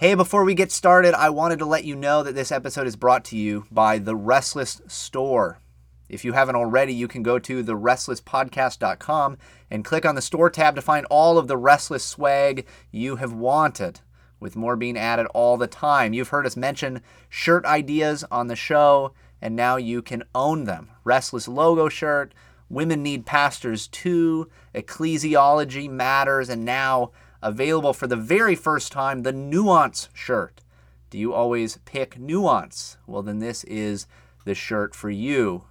Hey, before we get started, I wanted to let you know that this episode is brought to you by The Restless Store. If you haven't already, you can go to therestlesspodcast.com and click on the store tab to find all of the Restless swag you have wanted, with more being added all the time. You've heard us mention shirt ideas on the show, and now you can own them. Restless logo shirt, Women Need Pastors too, Ecclesiology Matters, and now available for the very first time, the Nuance shirt. Do you always pick Nuance? Well, then this is the shirt for you.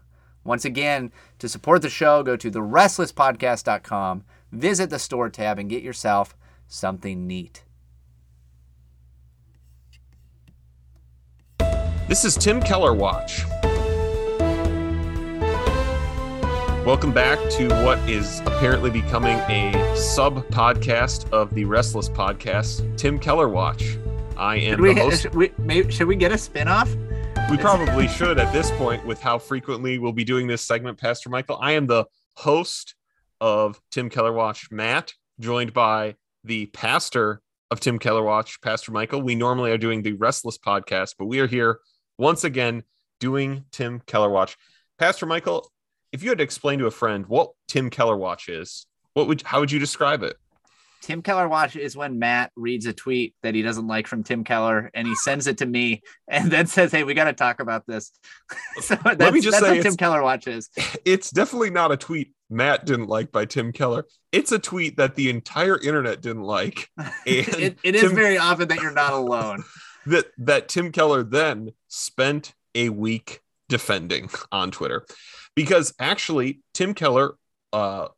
Once again, to support the show, go to therestlesspodcast.com, visit the store tab, and get yourself something neat. This is Tim Keller Watch. Welcome back to what is apparently becoming a sub podcast of the Restless podcast, Tim Keller Watch. I am Should we, the host. should we, maybe, should we get a spinoff? We probably should at this point with how frequently we'll be doing this segment, Pastor Michael. I am the host of Tim Keller Watch, Matt, joined by the pastor of Tim Keller Watch, Pastor Michael. We normally are doing the Restless podcast, but we are here once again doing Tim Keller Watch. Pastor Michael, if you had to explain to a friend what Tim Keller Watch is, what would how would you describe it? Tim Keller Watch is when Matt reads a tweet that he doesn't like from Tim Keller and he sends it to me and then says, Hey, we got to talk about this. so that's, me just that's say what Tim Keller Watch is. It's definitely not a tweet Matt didn't like by Tim Keller. It's a tweet that the entire internet didn't like. And it, it is Tim- very often that you're not alone. that that Tim Keller then spent a week defending on Twitter because actually Tim Keller uh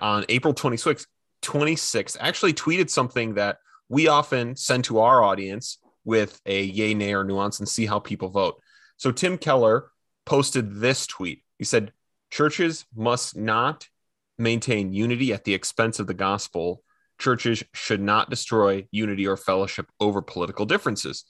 on April 26th 26th actually tweeted something that we often send to our audience with a yay nay or nuance and see how people vote. So Tim Keller posted this tweet. He said churches must not maintain unity at the expense of the gospel. Churches should not destroy unity or fellowship over political differences.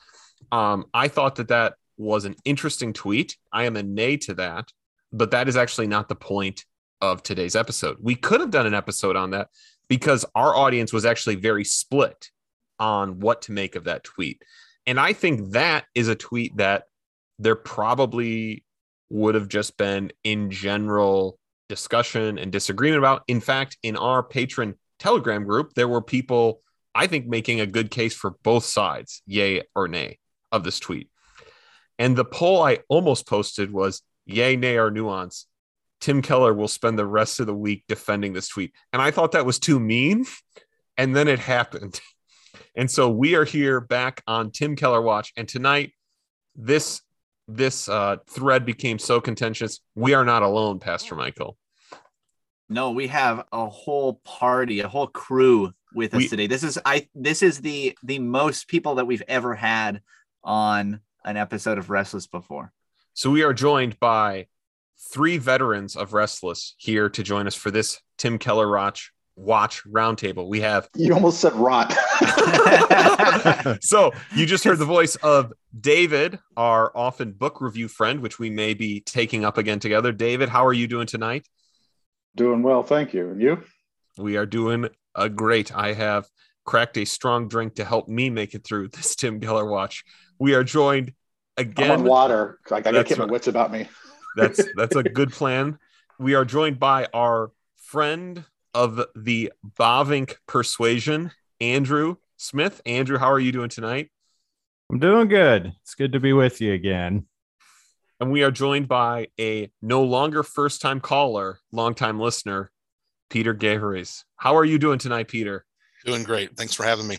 Um, I thought that that was an interesting tweet. I am a nay to that, but that is actually not the point of today's episode. We could have done an episode on that because our audience was actually very split on what to make of that tweet. And I think that is a tweet that there probably would have just been in general discussion and disagreement about. In fact, in our Patreon Telegram group, there were people, I think, making a good case for both sides, yay or nay, of this tweet. And the poll I almost posted was yay, nay, or nuance. Tim Keller will spend the rest of the week defending this tweet. And I thought that was too mean. And then it happened. And so we are here back on Tim Keller Watch. And tonight, this this uh, thread became so contentious. We are not alone, Pastor Michael. No, we have a whole party, a whole crew with us We- today. This is I this is the the most people that we've ever had on an episode of Restless before. So we are joined by three veterans of Restless here to join us for this Tim Keller Watch Watch Roundtable. We have You almost said rot. so you just heard the voice of David, our often book review friend, which we may be taking up again together. David, how are you doing tonight? Doing well, thank you. And you? We are doing a great. I have cracked a strong drink to help me make it through this Tim Keller watch. We are joined I'm on again. water. I, I gotta That's keep my wits about me. That's that's a good plan. We are joined by our friend of the Bavinck persuasion, Andrew Smith. Andrew, how are you doing tonight? I'm doing good. It's good to be with you again. And we are joined by a no longer first time caller, longtime listener, Peter Gaharis. How are you doing tonight, Peter? Doing great. Thanks for having me.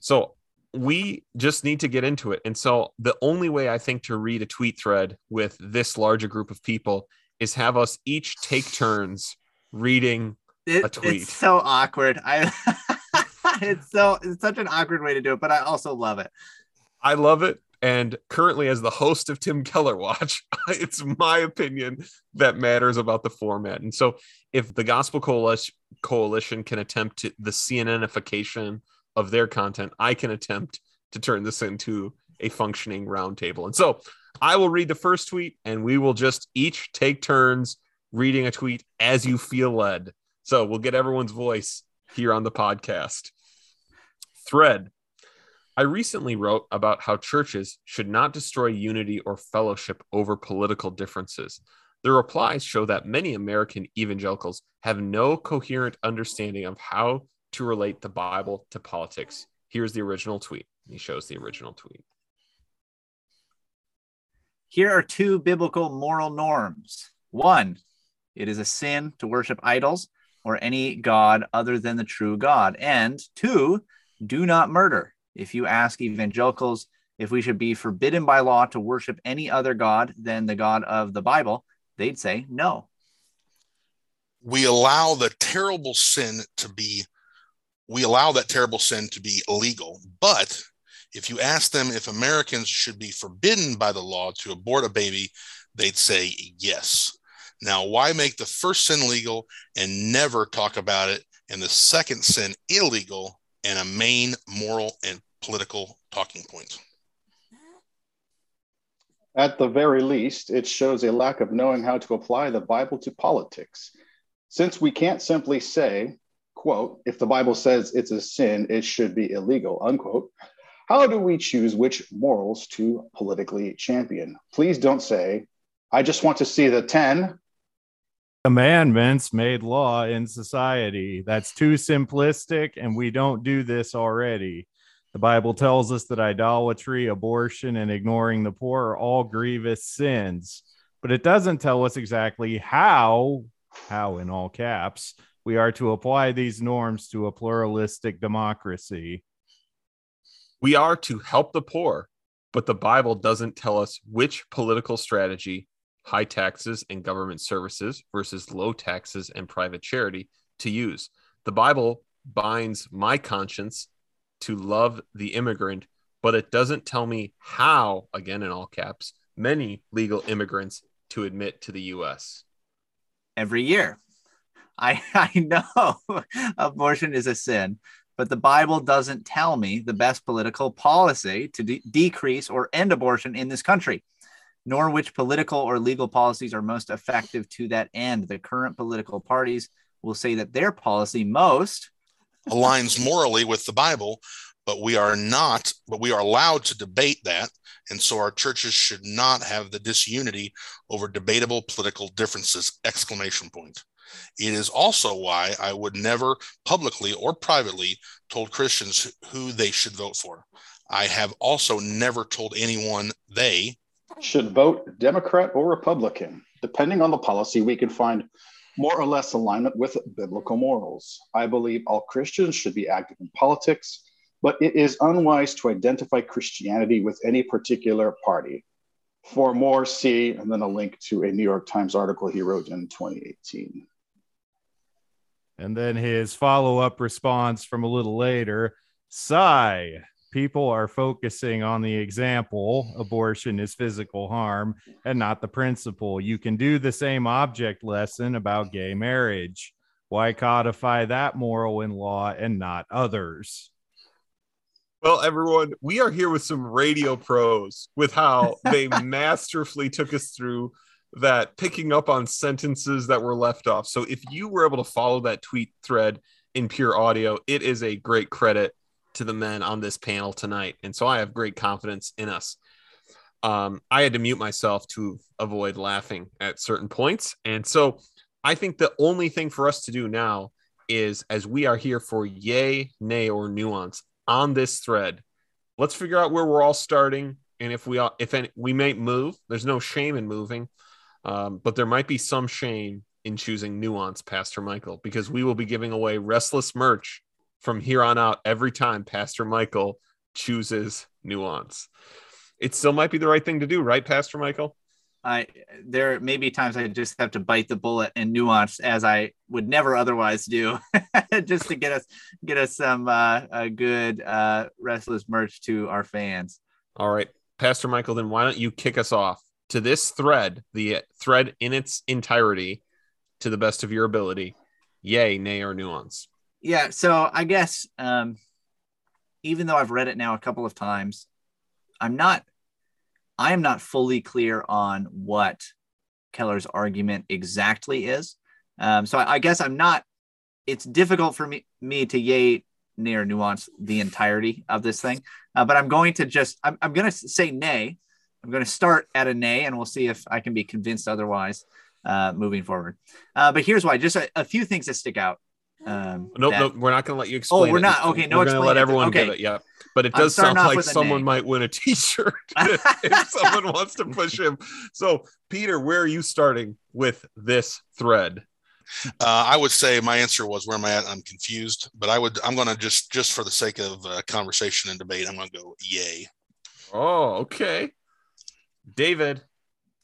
So we just need to get into it. And so the only way I think to read a tweet thread with this larger group of people is have us each take turns reading. It- A tweet. It's so awkward. I it's so it's such an awkward way to do it, but I also love it. I love it. And currently, as the host of Tim Keller Watch, it's my opinion that matters about the format. And so, if the Gospel Coalition, Coalition can attempt to, the CNNification of their content, I can attempt to turn this into a functioning roundtable. And so, I will read the first tweet, and we will just each take turns reading a tweet as you feel led. So, we'll get everyone's voice here on the podcast. Thread I recently wrote about how churches should not destroy unity or fellowship over political differences. The replies show that many American evangelicals have no coherent understanding of how to relate the Bible to politics. Here's the original tweet. He shows the original tweet. Here are two biblical moral norms. One, it is a sin to worship idols or any God other than the true God. And two, do not murder. If you ask evangelicals if we should be forbidden by law to worship any other God than the God of the Bible, they'd say no. We allow the terrible sin to be, we allow that terrible sin to be illegal. But if you ask them if Americans should be forbidden by the law to abort a baby, they'd say yes. Now, why make the first sin legal and never talk about it, and the second sin illegal and a main moral and political talking point? At the very least, it shows a lack of knowing how to apply the Bible to politics. Since we can't simply say, quote, if the Bible says it's a sin, it should be illegal, unquote, how do we choose which morals to politically champion? Please don't say, I just want to see the 10 commandments made law in society. That's too simplistic, and we don't do this already. The Bible tells us that idolatry, abortion, and ignoring the poor are all grievous sins, but it doesn't tell us exactly how, how in all caps, we are to apply these norms to a pluralistic democracy. We are to help the poor, but the Bible doesn't tell us which political strategy, high taxes and government services versus low taxes and private charity, to use. The Bible binds my conscience to love the immigrant, but it doesn't tell me how, again in all caps, many legal immigrants to admit to the US. Every year. I, I know abortion is a sin, but the Bible doesn't tell me the best political policy to de- decrease or end abortion in this country, nor which political or legal policies are most effective to that end. The current political parties will say that their policy most aligns morally with the Bible, but we are not, but we are allowed to debate that. And so our churches should not have the disunity over debatable political differences, exclamation point. It is also why I would never publicly or privately told Christians who they should vote for. I have also never told anyone they should vote Democrat or Republican. Depending on the policy, we can find more or less alignment with biblical morals. I believe all Christians should be active in politics, but it is unwise to identify Christianity with any particular party. For more, see, and then a link to a New York Times article he wrote in 2018. And then his follow up response from a little later sigh. People are focusing on the example, abortion is physical harm, and not the principle. You can do the same object lesson about gay marriage. Why codify that moral in law and not others? Well, everyone, we are here with some radio pros with how they masterfully took us through that picking up on sentences that were left off. So if you were able to follow that tweet thread in pure audio, it is a great credit to the men on this panel tonight. And so I have great confidence in us. Um, I had to mute myself to avoid laughing at certain points. And so I think the only thing for us to do now is as we are here for yay, nay, or nuance on this thread, let's figure out where we're all starting. And if we all, if any, we may move, there's no shame in moving. Um, but there might be some shame in choosing nuance, Pastor Michael, because we will be giving away restless merch from here on out every time Pastor Michael chooses nuance. It still might be the right thing to do, right, Pastor Michael? I there may be times I just have to bite the bullet and nuance as I would never otherwise do, just to get us get us some uh, a good uh, restless merch to our fans. All right, Pastor Michael, then why don't you kick us off? To this thread, the thread in its entirety, to the best of your ability. Yay, nay, or nuance. Yeah. So I guess um, even though I've read it now a couple of times, I'm not. I am not fully clear on what Keller's argument exactly is. Um, so I, I guess I'm not. It's difficult for me me to yay nay or nuance the entirety of this thing. Uh, but I'm going to just I'm, I'm going to say nay. I'm going to start at a nay, and we'll see if I can be convinced otherwise uh, moving forward. Uh, but here's why: just a, a few things that stick out. Um, Nope, that- nope. We're not going to let you explain. Oh, we're it. not? Okay, no We're going to let explain it. everyone Okay. give it. Yeah, but it does sound like someone might win a T-shirt if someone wants to push him. So, Peter, where are you starting with this thread? Uh, I would say my answer was where am I at? I'm confused, but I would I'm going to just just for the sake of uh, conversation and debate, I'm going to go yay. Oh, okay. David,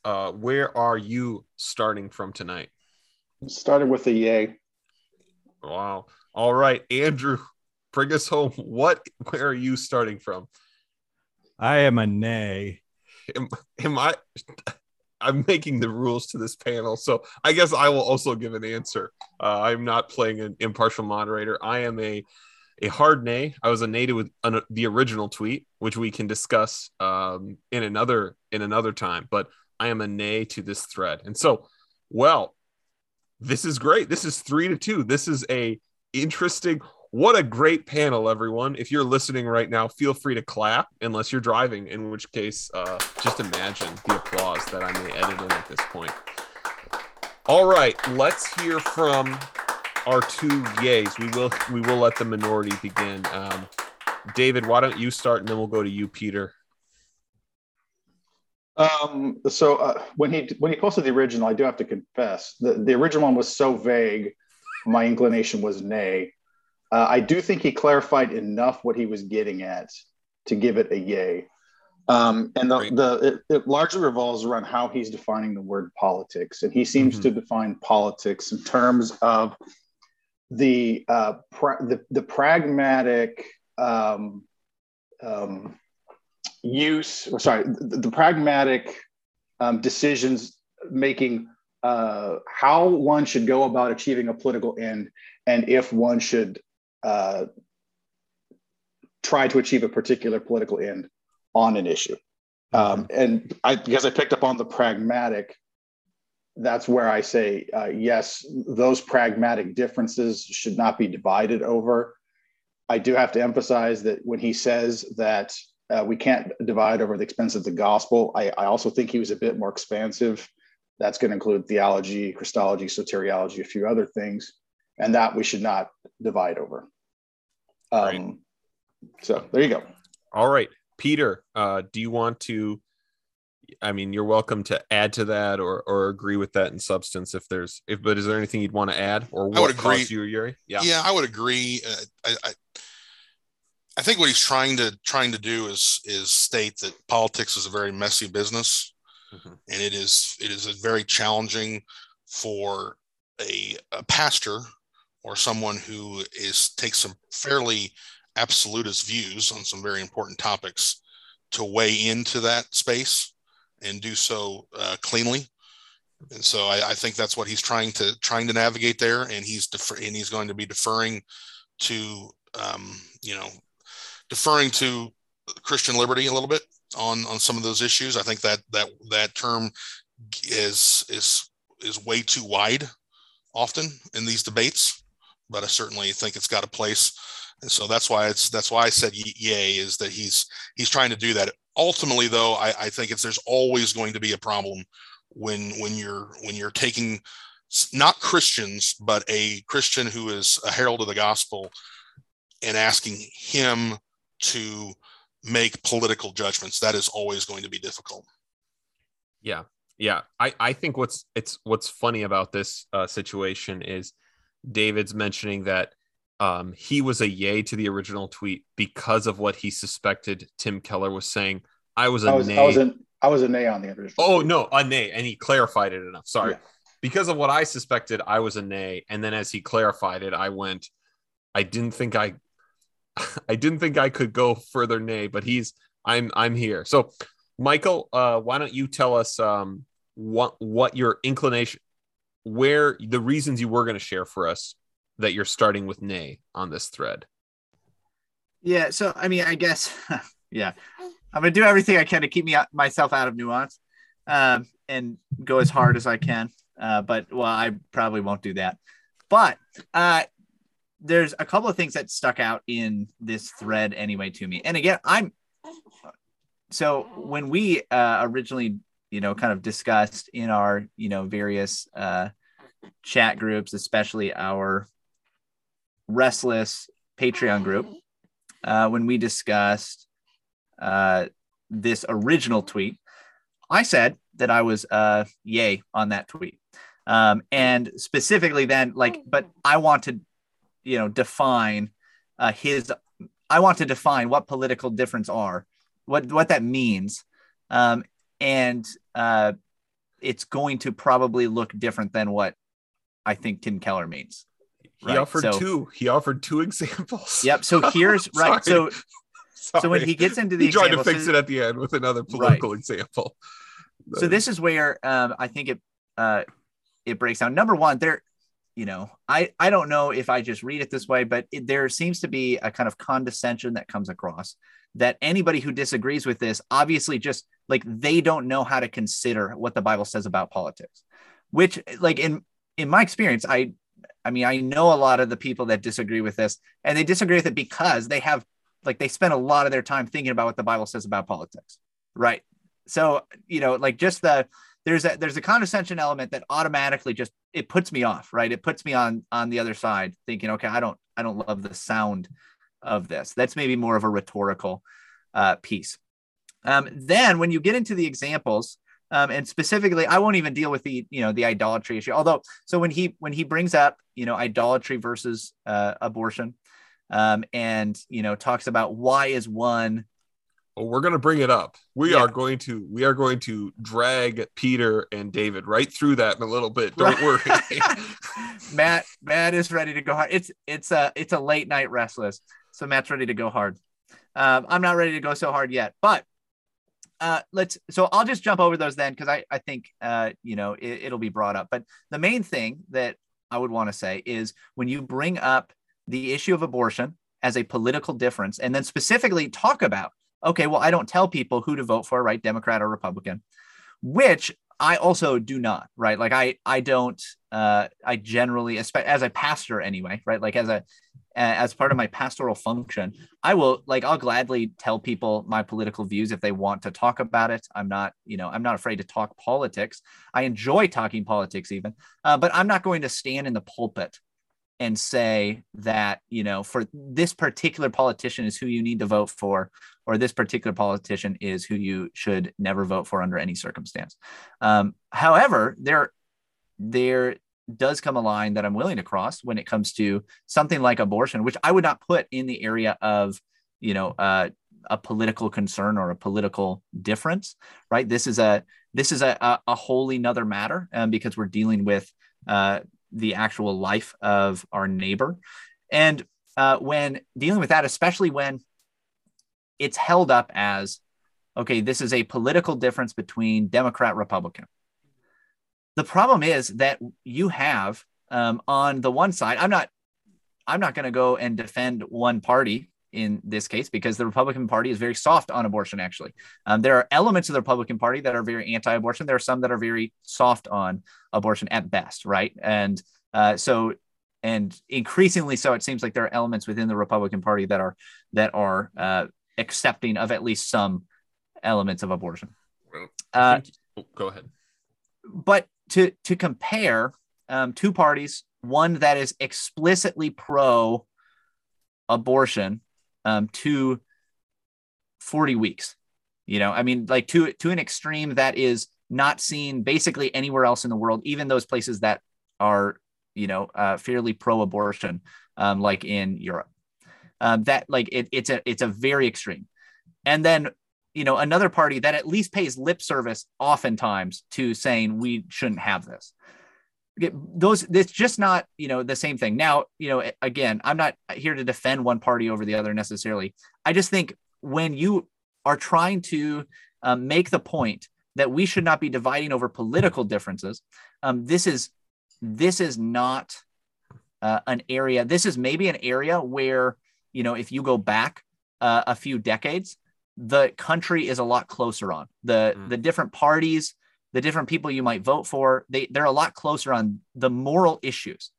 uh, where are you starting from tonight? Started with a yay. Wow. All right, Andrew, bring us home. What? Where are you starting from? I am a nay. Am, am I? I'm making the rules to this panel, so I guess I will also give an answer. Uh, I'm not playing an impartial moderator. I am a a hard nay. I was a nay to an, the original tweet, which we can discuss um, in another in another time. But I am a nay to this thread, and so well, this is great. This is three to two. This is a interesting. What a great panel, everyone. If you're listening right now, feel free to clap unless you're driving, in which case, uh, just imagine the applause that I may edit in at this point. All right, let's hear from our two yays. We will we will let the minority begin. Um, David, why don't you start and then we'll go to you, Peter. Um, so uh, when he when he posted the original, I do have to confess the the original one was so vague. My inclination was nay. Uh, I do think he clarified enough what he was getting at to give it a yay. Um, and the, Great. the it, it largely revolves around how he's defining the word politics, and he seems Mhm. to define politics in terms of the uh, pra- the, the pragmatic um, um, use, or sorry, the, the pragmatic um, decisions making uh, how one should go about achieving a political end, and if one should uh, try to achieve a particular political end on an issue. Um, and I, because I picked up on the pragmatic, that's where I say uh, yes. Those pragmatic differences should not be divided over. I do have to emphasize that when he says that uh, we can't divide over the expense of the gospel, I, I also think he was a bit more expansive. That's going to include theology, Christology, soteriology, a few other things, and that we should not divide over. Right. Um, so there you go. All right, Peter, uh, do you want to? I mean, you're welcome to add to that or or agree with that in substance if there's if. But is there anything you'd want to add or what I would agree. you, Yuri? Yeah. Yeah, I would agree. Uh, I, I I think what he's trying to trying to do is is state that politics is a very messy business, Mhm. and it is it is a very challenging for a, a pastor or someone who is takes some fairly absolutist views on some very important topics to weigh into that space and do so uh, cleanly. And so I, I think that's what he's trying to trying to navigate there, and he's defer, and he's going to be deferring to um, you know deferring to Christian liberty a little bit on on some of those issues. I think that that that term is is is way too wide often in these debates, but I certainly think it's got a place. And so that's why it's that's why I said yay is that he's he's trying to do that. Ultimately, though, I, I think it's there's always going to be a problem when when you're when you're taking not Christians, but a Christian who is a herald of the gospel and asking him to make political judgments. That is always going to be difficult. Yeah, yeah. I I think what's it's what's funny about this uh, situation is David's mentioning that um, he was a yay to the original tweet because of what he suspected Tim Keller was saying. I was a I was, nay. I was I was a nay on the original. oh no, a nay, and he clarified it enough. Sorry, Yeah. because of what I suspected, I was a nay, and then as he clarified it, I went. I didn't think I, I didn't think I could go further nay, but he's I'm I'm here. So, Michael, uh, why don't you tell us um what what your inclination, where the reasons you were going to share for us that you're starting with nay on this thread. Yeah. So, I mean, I guess, yeah, I'm to do everything I can to keep me myself out of nuance um, and go as hard as I can. Uh, but, well, I probably won't do that. But uh, there's a couple of things that stuck out in this thread anyway to me. And again, I'm so when we uh, originally, you know, kind of discussed in our, you know, various uh, chat groups, especially our restless Patreon group, uh, when we discussed uh, this original tweet, I said that I was uh, yay on that tweet. Um, and specifically then like, but I want to, you know, define uh, his, I want to define what political difference are, what, what that means. Um, and uh, it's going to probably look different than what I think Tim Keller means. He Right, offered so- two. He offered two examples. Yep. So here's right. So Sorry. so when he gets into the he tried to fix so- it at the end with another political example. so this is where um, I think it uh, it breaks down. Number one, there, you know, I I don't know if I just read it this way, but it, there seems to be a kind of condescension that comes across that anybody who disagrees with this obviously just like they don't know how to consider what the Bible says about politics, which like in in my experience, I I mean I know a lot of the people that disagree with this, and they disagree with it because they have like they spend a lot of their time thinking about what the Bible says about politics, right? So you know, like just the there's a there's a condescension element that automatically just it puts me off, right? It puts me on on the other side, thinking, okay, I don't I don't love the sound of this. That's maybe more of a rhetorical uh, piece. Um, then when you get into the examples, um, and specifically, I won't even deal with the you know the idolatry issue. Although, so when he when he brings up you know idolatry versus uh, abortion, um, and you know talks about why is one Well, we're going to bring it up. We Yeah. are going to we are going to drag Peter and David right through that in a little bit. Don't worry. Matt Matt is ready to go hard. It's it's a it's a late night restless, so Matt's ready to go hard. Um, I'm not ready to go so hard yet, but uh, let's. So I'll just jump over those then because I I think uh, you know it, it'll be brought up. But the main thing that I would want to say is when you bring up the issue of abortion as a political difference, and then specifically talk about okay, well I don't tell people who to vote for, right, Democrat or Republican, which I also do not, right? Like I I don't uh I generally as a pastor anyway, right? Like as a as part of my pastoral function, I will like I'll gladly tell people my political views if they want to talk about it. I'm not, you know, I'm not afraid to talk politics. I enjoy talking politics even, uh, but I'm not going to stand in the pulpit and say that you know for this particular politician is who you need to vote for or this particular politician is who you should never vote for under any circumstance um, however there there does come a line that i'm willing to cross when it comes to something like abortion which i would not put in the area of you know uh, a political concern or a political difference right this is a this is a, a, a wholly another matter um, because we're dealing with uh, the actual life of our neighbor. And uh, when dealing with that, especially when it's held up as, okay, this is a political difference between Democrat, Republican. The problem is that you have um, on the one side, I'm not, I'm not going to go and defend one party in this case because the Republican Party is very soft on abortion. Actually, um, there are elements of the Republican Party that are very anti-abortion. There are some that are very soft on abortion at best, right? And uh, so, and increasingly so, it seems like there are elements within the Republican Party that are that are uh, accepting of at least some elements of abortion. Uh, Oh, go ahead. but to to compare um, two parties, one that is explicitly pro abortion um, to 40 weeks. You know, I mean, like to to an extreme that is not seen basically anywhere else in the world, even those places that are, you know, uh, fairly pro-abortion, um, like in Europe. Um, that like it, it's a it's a very extreme. And then you know another party that at least pays lip service oftentimes to saying we shouldn't have this. Those it's just not you know the same thing. Now you know again i'm not here to defend one party over the other necessarily. I just think when you are trying to um, make the point that we should not be dividing over political differences um, this is this is not uh, an area this is maybe an area where you know if you go back uh, a few decades the country is a lot closer on the Mm. the different parties the different people you might vote for they they're a lot closer on the moral issues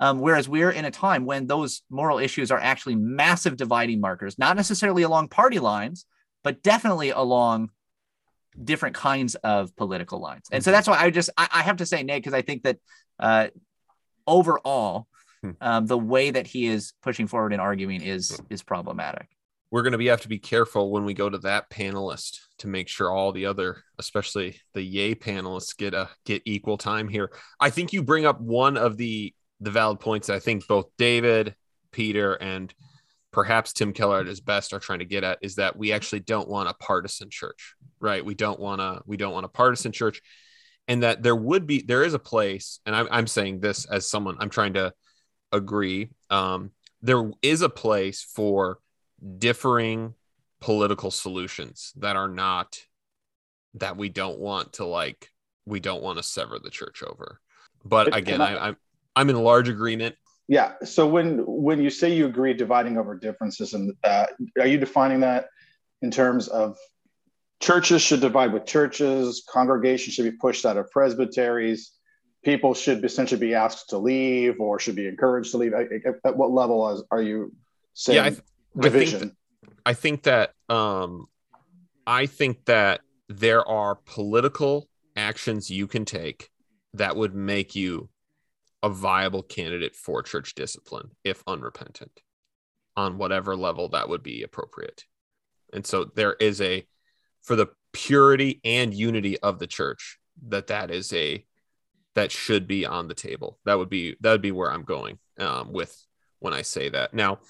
Um, whereas we're in a time when those moral issues are actually massive dividing markers, not necessarily along party lines, but definitely along different kinds of political lines. And so Mhm. that's why I just I, I have to say Nate because I think that uh, overall Hmm. um, the way that he is pushing forward and arguing is is problematic. We're going to be have to be careful when we go to that panelist to make sure all the other especially the yay panelists get a get equal time here. I think you bring up one of the the valid points. That i think both david peter and perhaps tim keller at his best are trying to get at is that we actually don't want a partisan church right? We don't want to we don't want a partisan church. And that there would be there is a place and i'm, I'm saying this as someone i'm trying to agree um, there is a place for differing political solutions that are not that we don't want to like we don't want to sever the church over but again I- I, I'm I'm in large agreement Yeah. So when when you say you agree dividing over differences, and uh, are you defining that in terms of churches should divide with churches, congregations should be pushed out of presbyteries, people should essentially be asked to leave or should be encouraged to leave? At, at what level is, are you saying yeah I, th- I think division? I think that um I think that there are political actions you can take that would make you a viable candidate for church discipline if unrepentant on whatever level that would be appropriate. And so there is a for the purity and unity of the church that that is a that should be on the table. That would be that would be where I'm going um, with when I say that. Now,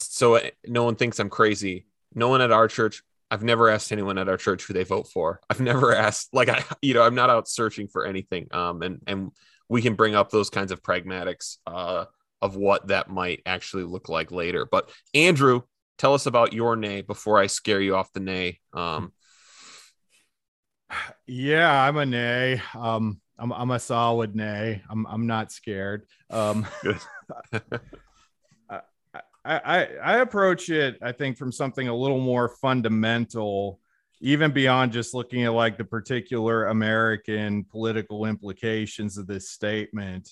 so uh, no one thinks I'm crazy. No one at our church. I've never asked anyone at our church who they vote for. I've never asked like I you know I'm not out searching for anything. Um and and we can bring up those kinds of pragmatics uh of what that might actually look like later. But Andrew, tell us about your nay before I scare you off the nay. Um Yeah, I'm a nay. Um, I'm I'm a solid nay. I'm I'm not scared. Um, I I approach it, I think, from something a little more fundamental, even beyond just looking at like the particular American political implications of this statement.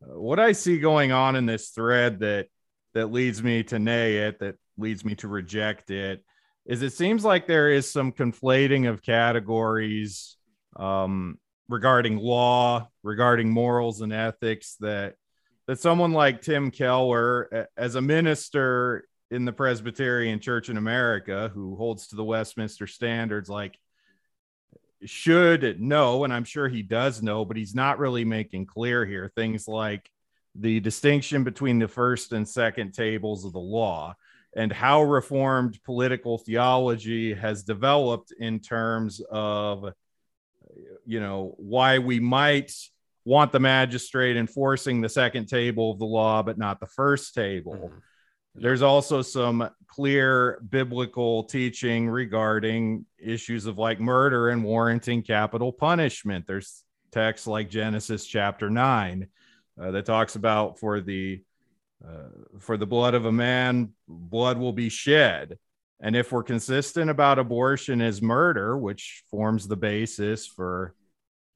What I see going on in this thread that that leads me to nay it, that leads me to reject it, is it seems like there is some conflating of categories um, regarding law, regarding morals and ethics that that someone like Tim Keller, as a minister in the Presbyterian Church in America, who holds to the Westminster standards, like should know, and I'm sure he does know, but he's not really making clear here things like the distinction between the first and second tables of the law and how reformed political theology has developed in terms of you know why we might want the magistrate enforcing the second table of the law but not the first table. There's also some clear biblical teaching regarding issues of like murder and warranting capital punishment. There's texts like genesis chapter 9 uh, that talks about for the uh, for the blood of a man, blood will be shed. And if we're consistent about abortion as murder, which forms the basis for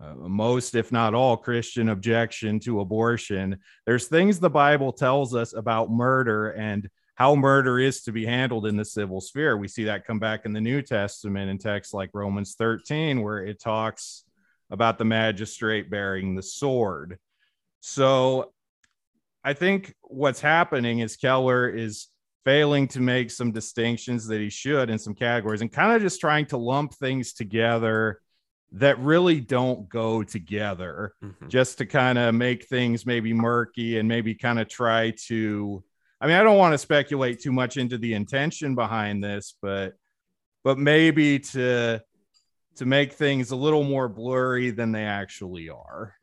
uh, most, if not all, Christian objection to abortion, there's things the Bible tells us about murder and how murder is to be handled in the civil sphere. We see that come back in the New Testament in texts like Romans 13, where it talks about the magistrate bearing the sword. So I think what's happening is Keller is failing to make some distinctions that he should in some categories and kind of just trying to lump things together that really don't go together mhm. just to kind of make things maybe murky and maybe kind of try to I mean I don't want to speculate too much into the intention behind this but but maybe to to make things a little more blurry than they actually are.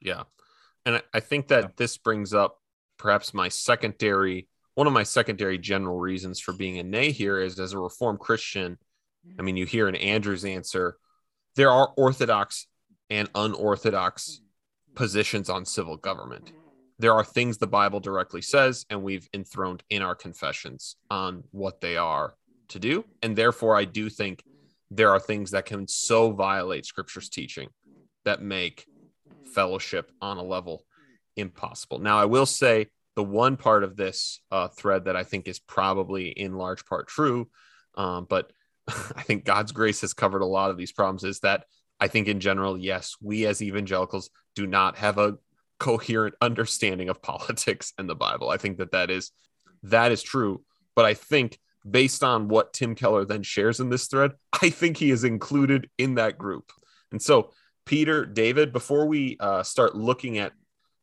Yeah. And I- I think that this brings up perhaps my secondary, one of my secondary general reasons for being a nay here is as a Reformed Christian. I mean, you hear in Andrew's answer, there are orthodox and unorthodox positions on civil government. There are things the Bible directly says, and we've enthroned in our confessions on what they are to do. And therefore, I do think there are things that can so violate scripture's teaching that make fellowship on a level impossible. Now, I will say the one part of this uh, thread that I think is probably in large part true, um, but I think God's grace has covered a lot of these problems is that I think in general, yes, we as evangelicals do not have a coherent understanding of politics and the Bible. I think that that is that is true, but I think based on what Tim Keller then shares in this thread, I think he is included in that group. And so, Peter, David, before we uh, start looking at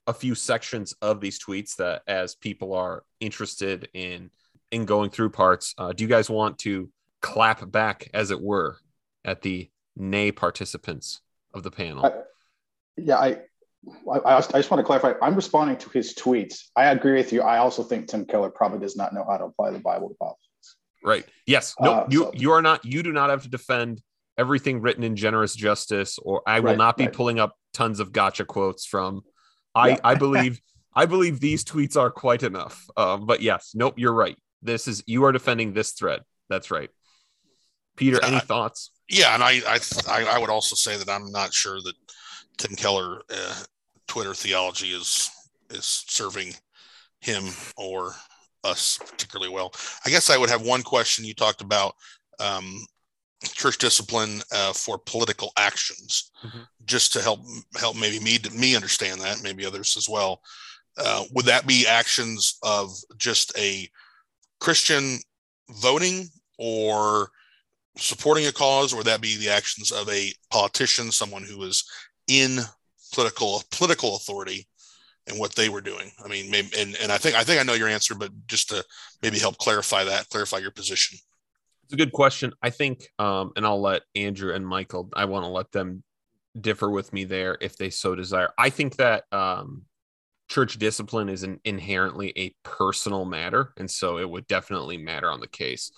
a few sections of these tweets that as people are interested in in going through parts, uh, do you guys want to clap back, as it were, at the nay participants of the panel? I, yeah, I, I, I just want to clarify. I'm responding to his tweets. I agree with you. I also think Tim Keller probably does not know how to apply the Bible to politics. Right. Yes. No. Uh, you so- you are not. You do not have to defend everything written in generous justice, or I will Right, not be right. pulling up tons of gotcha quotes from. I Yeah. I believe I believe these tweets are quite enough. Um, but yes, nope, you're right. This is you are defending this thread. That's right. Peter, any Uh, thoughts? Yeah, and I, I I I would also say that I'm not sure that Tim Keller uh, Twitter theology is is serving him or us particularly well. I guess I would have one question. You talked about um, church discipline uh, for political actions, Mhm. just to help help maybe me me understand that, maybe others as well. Uh, would that be actions of just a Christian voting or supporting a cause, or that be the actions of a politician, someone who is in political political authority, and what they were doing? I mean, maybe, and and I think I think I know your answer, but just to maybe help clarify that, clarify your position. It's a good question. I think, um, and I'll let Andrew and Michael. I want to let them differ with me there if they so desire. I think that um, church discipline is an inherently a personal matter, and so it would definitely matter on the case.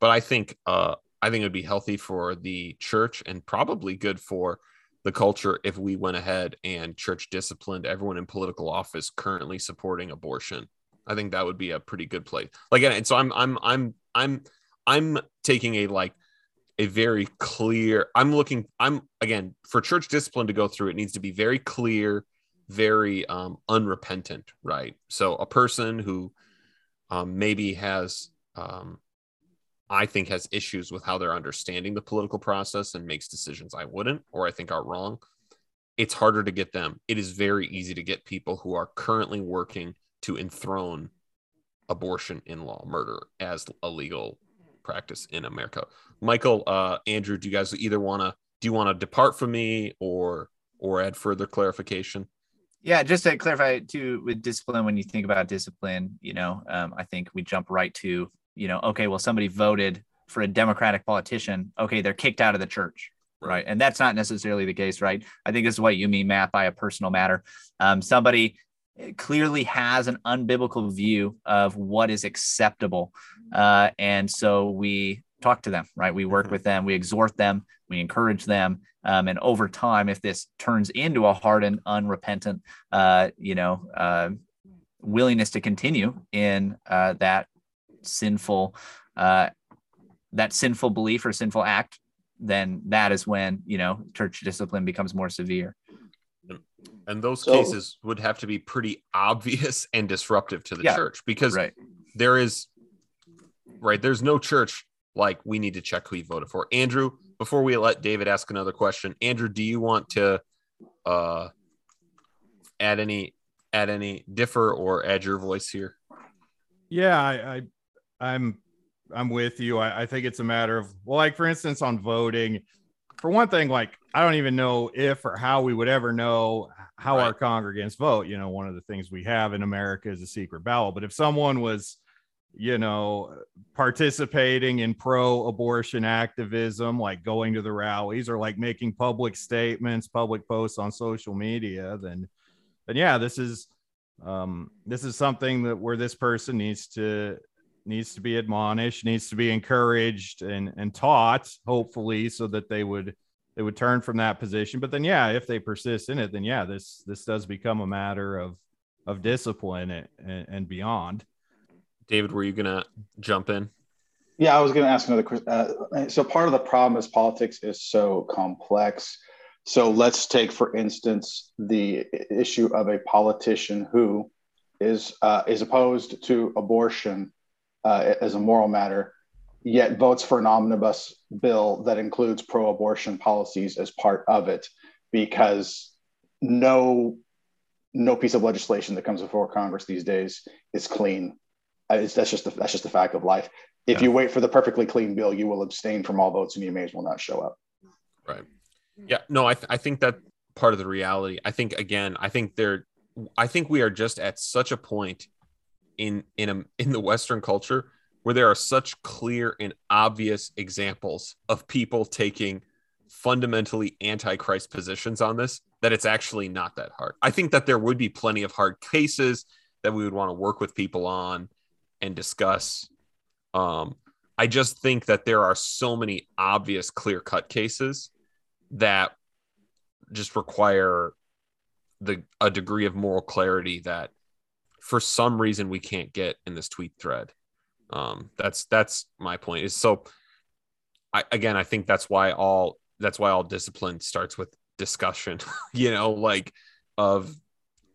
But I think, uh, I think it would be healthy for the church and probably good for the culture if we went ahead and church disciplined everyone in political office currently supporting abortion. I think that would be a pretty good play. Like, and so I'm, I'm, I'm, I'm, I'm taking a like a very clear. I'm looking. I'm again for church discipline to go through. It needs to be very clear, very um, unrepentant, right? So a person who um, maybe has, um, I think, has issues with how they're understanding the political process and makes decisions I wouldn't, or I think are wrong. It's harder to get them. It is very easy to get people who are currently working to enthrone abortion in law, murder as a legal practice in America. Michael, uh, Andrew, do you guys either want to do you want to depart from me or or add further clarification? Yeah, just to clarify too with discipline, when you think about discipline, you know, um, I think we jump right to, you know, okay, well, somebody voted for a Democratic politician. Okay, they're kicked out of the church, right? And that's not necessarily the case, right? I think this is what you mean, Matt, by a personal matter. Um, somebody clearly has an unbiblical view of what is acceptable, uh, and so we talk to them, right? We work Mhm. with them, we exhort them, we encourage them, um, and over time, if this turns into a hardened, unrepentant, uh, you know, uh, willingness to continue in uh, that sinful, uh, that sinful belief or sinful act, then that is when you know church discipline becomes more severe. And those So- cases would have to be pretty obvious and disruptive to the Yeah, church because Right. there is right there's no church like we need to check who you voted for. Andrew, before we let David ask another question, Andrew, do you want to uh add any add any differ or add your voice here? Yeah, I, I I'm I'm with you. I, I think it's a matter of well, like for instance, on voting, for one thing, like I don't even know if or how we would ever know how our congregants vote. You know, one of the things we have in America is a secret ballot. But if someone was, you know, participating in pro-abortion activism, like going to the rallies or like making public statements, public posts on social media, then then yeah, this is um this is something that where this person needs to needs to be admonished needs to be encouraged and and taught hopefully so that they would they would turn from that position but then yeah if they persist in it then yeah this this does become a matter of of discipline and, and, and beyond David, were you gonna jump in? Yeah, I was going to ask another question. Uh, so part of the problem is politics is so complex So let's take, for instance, the issue of a politician who is uh, is opposed to abortion uh, as a moral matter, yet votes for an omnibus bill that includes pro-abortion policies as part of it, because no no piece of legislation that comes before Congress these days is clean. Uh, it's, that's just the, that's just the fact of life. If yeah. you wait for the perfectly clean bill, you will abstain from all votes, and you may as well not show up. Right. Yeah. No, I th- I think that part of the reality. I think again, I think there, I think we are just at such a point in in a in the Western culture where there are such clear and obvious examples of people taking fundamentally anti-Christ positions on this that it's actually not that hard. I think that there would be plenty of hard cases that we would want to work with people on and discuss. Um, I just think that there are so many obvious clear-cut cases that just require the a degree of moral clarity that for some reason we can't get in this tweet thread. Um, that's that's my point. Is so. I, again, I think that's why all that's why all discipline starts with discussion. you know, like of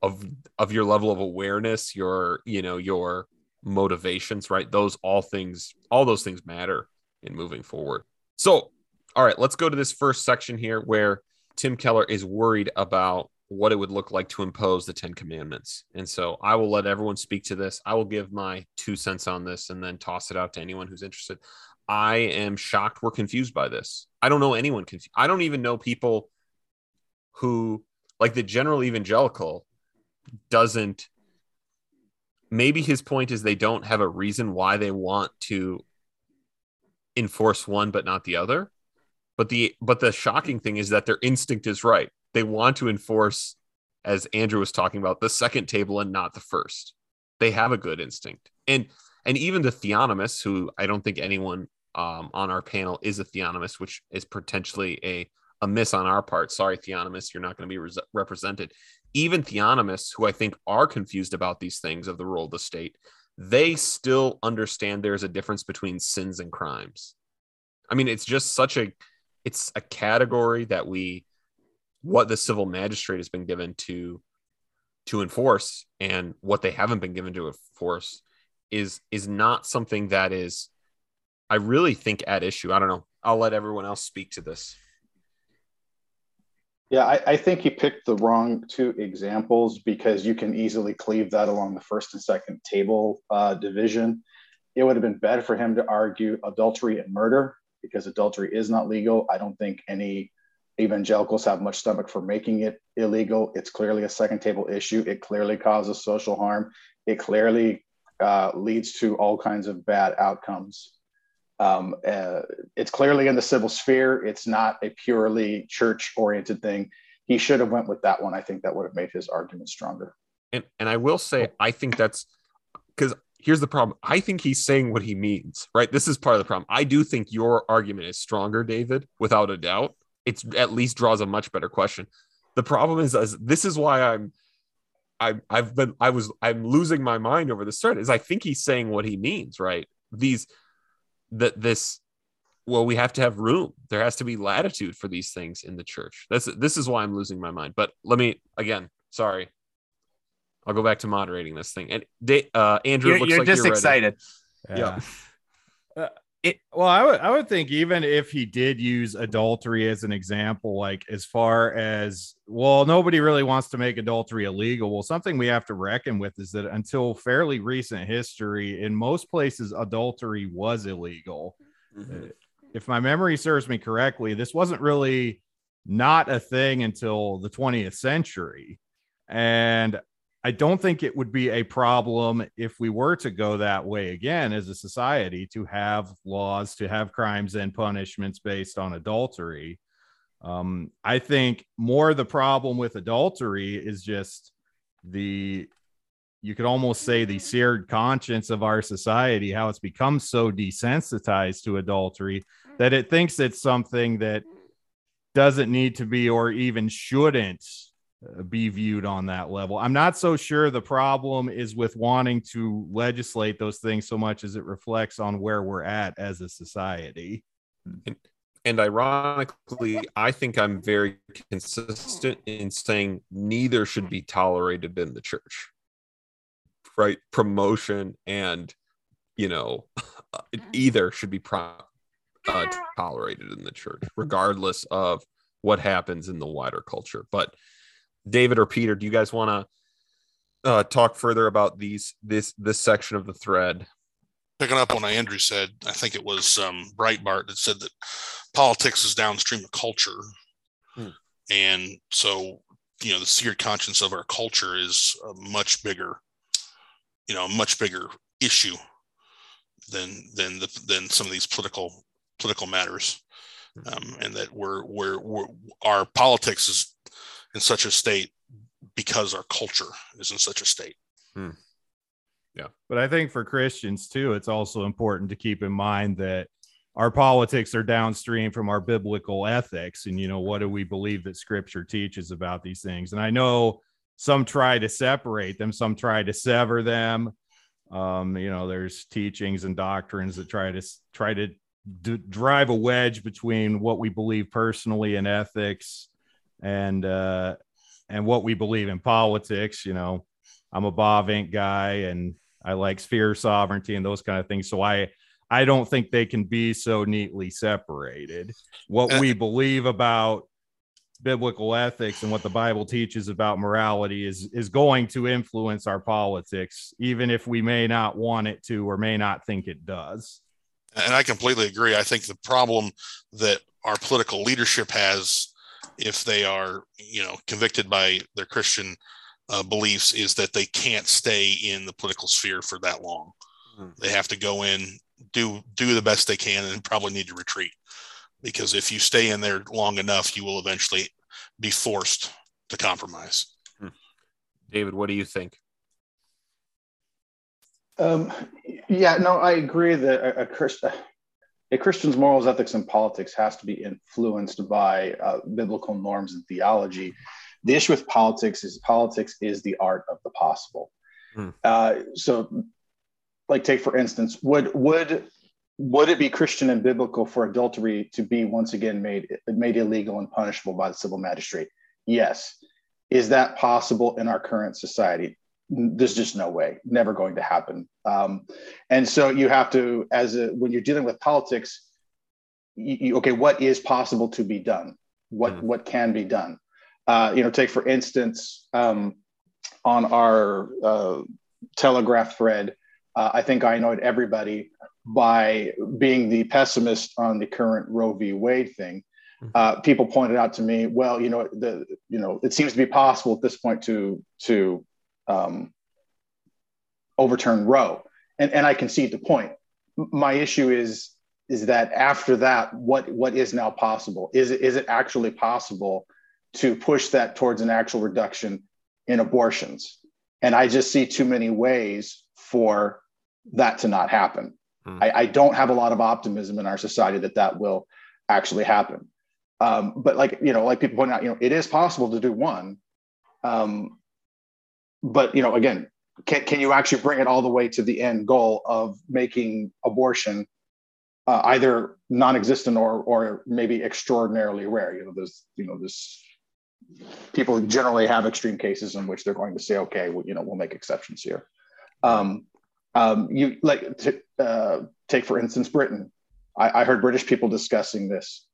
of of your level of awareness, your you know your motivations, right? Those all things, all those things matter in moving forward. So, all right, let's go to this first section here where Tim Keller is worried about what it would look like to impose the Ten Commandments. And so I will let everyone speak to this. I will give my two cents on this and then toss it out to anyone who's interested. I am shocked we're confused by this. I don't know anyone confused. I don't even know people who, like the general evangelical, doesn't. Maybe his point is they don't have a reason why they want to enforce one but not the other. But the but the shocking thing is that their instinct is right they want to enforce, as Andrew was talking about, the second table and not the first. They have a good instinct. And and even the theonomists, who I don't think anyone um, on our panel is a theonomist, which is potentially a, a miss on our part. Sorry, theonomists, you're not going to be re- represented. Even theonomists, who I think are confused about these things of the role of the state, they still understand there's a difference between sins and crimes. I mean, it's just such a it's a category that we what the civil magistrate has been given to to enforce and what they haven't been given to enforce is is not something that is i really think at issue. I don't know. I'll let everyone else speak to this. Yeah i, I think you picked the wrong two examples because you can easily cleave that along the first and second table uh, division. It would have been better for him to argue adultery and murder because adultery is not legal. I don't think any evangelicals have much stomach for making it illegal. It's clearly a second table issue. It clearly causes social harm. It clearly uh, leads to all kinds of bad outcomes. Um, uh, it's clearly in the civil sphere. It's not a purely church oriented thing. He should have went with that one. I think that would have made his argument stronger. And and I will say I think that's because here's the problem. I think he's saying what he means, right? This is part of the problem. I do think your argument is stronger, David, without a doubt it's at least draws a much better question. The problem is, is this is why I'm I, I've been I was I'm losing my mind over this thread is I think he's saying what he means, right? These that this well, we have to have room. There has to be latitude for these things in the church. That's this is why I'm losing my mind. But let me again, sorry. I'll go back to moderating this thing. And uh, Andrew, you're, you're like just you're excited. Yeah. yeah. It, well, I would I would think even if he did use adultery as an example, like as far as well, nobody really wants to make adultery illegal. Well, something we have to reckon with is that until fairly recent history, in most places, adultery was illegal. Mm-hmm. Uh, if my memory serves me correctly, this wasn't really not a thing until the 20th century. And I don't think it would be a problem if we were to go that way again as a society to have laws, to have crimes and punishments based on adultery. Um, I think more the problem with adultery is just the, you could almost say the seared conscience of our society, how it's become so desensitized to adultery that it thinks it's something that doesn't need to be or even shouldn't be viewed on that level. I'm not so sure the problem is with wanting to legislate those things so much as it reflects on where we're at as a society. And, and ironically, I think I'm very consistent in saying neither should be tolerated in the church. Right? Promotion and, you know, either should be pro- uh, tolerated in the church, regardless of what happens in the wider culture. But David or Peter, do you guys want to uh, talk further about these this this section of the thread? Picking up on what Andrew said, I think it was um, Breitbart that said that politics is downstream of culture. Hmm. And so, you know, the secret conscience of our culture is a much bigger, you know, a much bigger issue than than the than some of these political political matters. Hmm. Um, and that we're, we're we're our politics is in such a state because our culture is in such a state. Hmm. Yeah. But I think for Christians too, it's also important to keep in mind that our politics are downstream from our biblical ethics and you know what do we believe that scripture teaches about these things and i know some try to separate them some try to sever them um, you know there's teachings and doctrines that try to try to d- drive a wedge between what we believe personally and ethics and uh, and what we believe in politics you know i'm a Bavinck guy and i like sphere sovereignty and those kind of things so i I don't think they can be so neatly separated. What uh, we believe about biblical ethics and what the Bible teaches about morality is is going to influence our politics, even if we may not want it to or may not think it does. And I completely agree. I think the problem that our political leadership has, if they are, you know, convicted by their Christian uh, beliefs, is that they can't stay in the political sphere for that long. Mm-hmm. They have to go in do do the best they can and probably need to retreat because if you stay in there long enough you will eventually be forced to compromise hmm. david what do you think um, yeah no i agree that a, a, Christ, a christian's morals ethics and politics has to be influenced by uh, biblical norms and theology the issue with politics is politics is the art of the possible hmm. uh, so like take for instance, would would would it be Christian and biblical for adultery to be once again made made illegal and punishable by the civil magistrate? Yes. Is that possible in our current society? There's just no way, never going to happen. Um, and so you have to, as a, when you're dealing with politics, you, you, okay, what is possible to be done? What mm. what can be done? Uh, you know, take for instance um, on our uh, Telegram thread, uh, I think I annoyed everybody by being the pessimist on the current Roe v. Wade thing. Mm-hmm. Uh, people pointed out to me, well, you know, the you know, it seems to be possible at this point to to um, overturn Roe, and and I concede the point. My issue is is that after that, what what is now possible? Is it is it actually possible to push that towards an actual reduction in abortions? And I just see too many ways for that to not happen. Mm. I, I, don't have a lot of optimism in our society that that will actually happen. Um, but like you know, like people point out, you know, it is possible to do one. Um, but you know, again, can can you actually bring it all the way to the end goal of making abortion uh, either non-existent or or maybe extraordinarily rare? You know, there's you know this people generally have extreme cases in which they're going to say, okay, well, you know, we'll make exceptions here. Um, um, you like to, uh, take for instance Britain. I, I, heard British people discussing this,